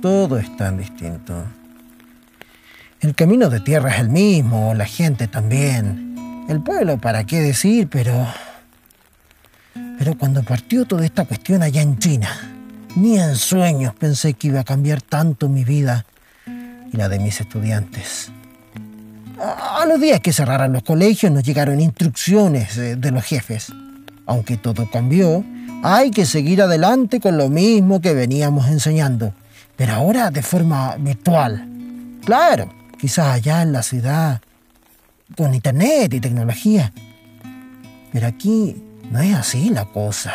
Todo es tan distinto. El camino de tierra es el mismo, la gente también. El pueblo, para qué decir, pero... Pero cuando partió toda esta cuestión allá en China, ni en sueños pensé que iba a cambiar tanto mi vida y la de mis estudiantes. A los días que cerraran los colegios nos llegaron instrucciones de los jefes. Aunque todo cambió, hay que seguir adelante con lo mismo que veníamos enseñando, pero ahora de forma virtual. Claro, quizás allá en la ciudad, con internet y tecnología. Pero aquí no es así la cosa.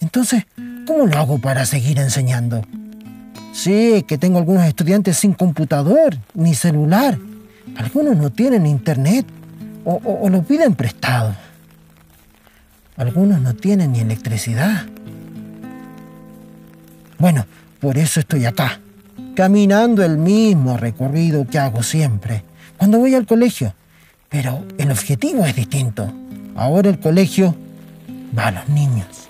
Entonces, ¿cómo lo hago para seguir enseñando? Sí, que tengo algunos estudiantes sin computador ni celular. Algunos no tienen internet o, o lo piden prestado. Algunos no tienen ni electricidad. Bueno, por eso estoy acá, caminando el mismo recorrido que hago siempre, cuando voy al colegio. Pero el objetivo es distinto. Ahora el colegio va a los niños.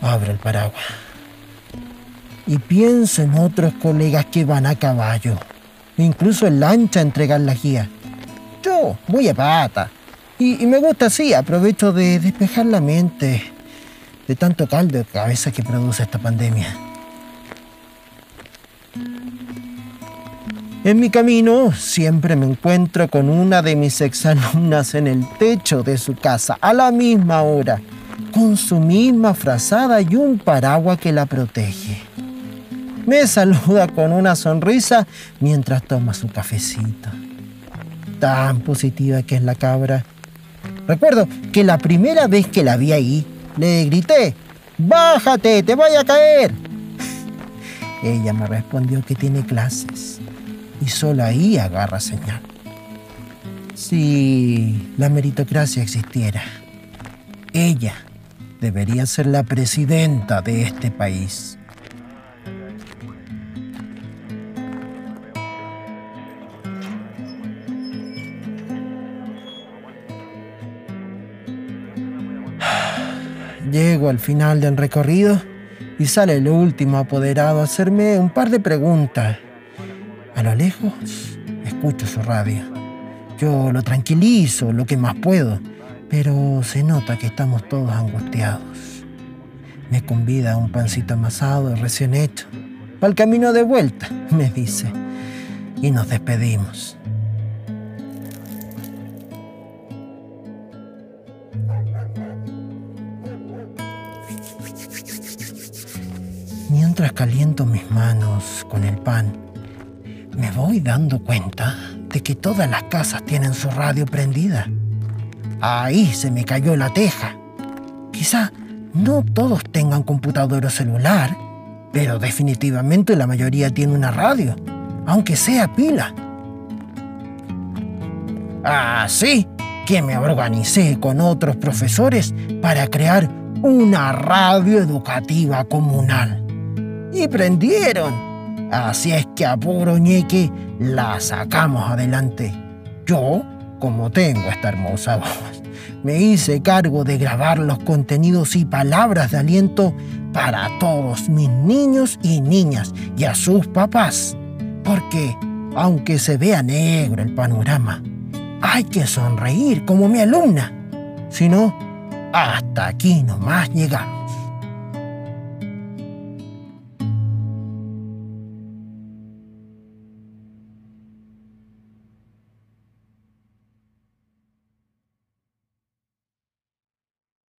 Abro el paraguas. Y pienso en otros colegas que van a caballo. Incluso en lancha a entregar la guía. Yo voy a pata. Y, me gusta así, aprovecho de despejar la mente de tanto caldo de cabeza que produce esta pandemia. En mi camino siempre me encuentro con una de mis exalumnas en el techo de su casa a la misma hora con su misma frazada y un paraguas que la protege. Me saluda con una sonrisa mientras toma su cafecito. Tan positiva que es la cabra. Recuerdo que la primera vez que la vi ahí, le grité, Bájate, te voy a caer. Ella me respondió que tiene clases y solo ahí agarra señal. Si la meritocracia existiera, ella debería ser la presidenta de este país. Llego al final del recorrido y sale el último apoderado a hacerme un par de preguntas. A lo lejos escucho su radio. Yo lo tranquilizo lo que más puedo pero se nota que estamos todos angustiados. Me convida un pancito amasado recién hecho. Para el camino de vuelta, me dice. Y nos despedimos. Mientras caliento mis manos con el pan, me voy dando cuenta de que todas las casas tienen su radio prendida. Ahí se me cayó la teja. Quizá no todos tengan computador o celular, pero definitivamente la mayoría tiene una radio, aunque sea pila. Así que me organicé con otros profesores para crear una radio educativa comunal. Y prendieron. Así es que a puro ñeque la sacamos adelante. Yo como tengo esta hermosa voz, me hice cargo de grabar los contenidos y palabras de aliento para todos mis niños y niñas y a sus papás. Porque, aunque se vea negro el panorama, hay que sonreír como mi alumna. Si no, hasta aquí nomás llegamos.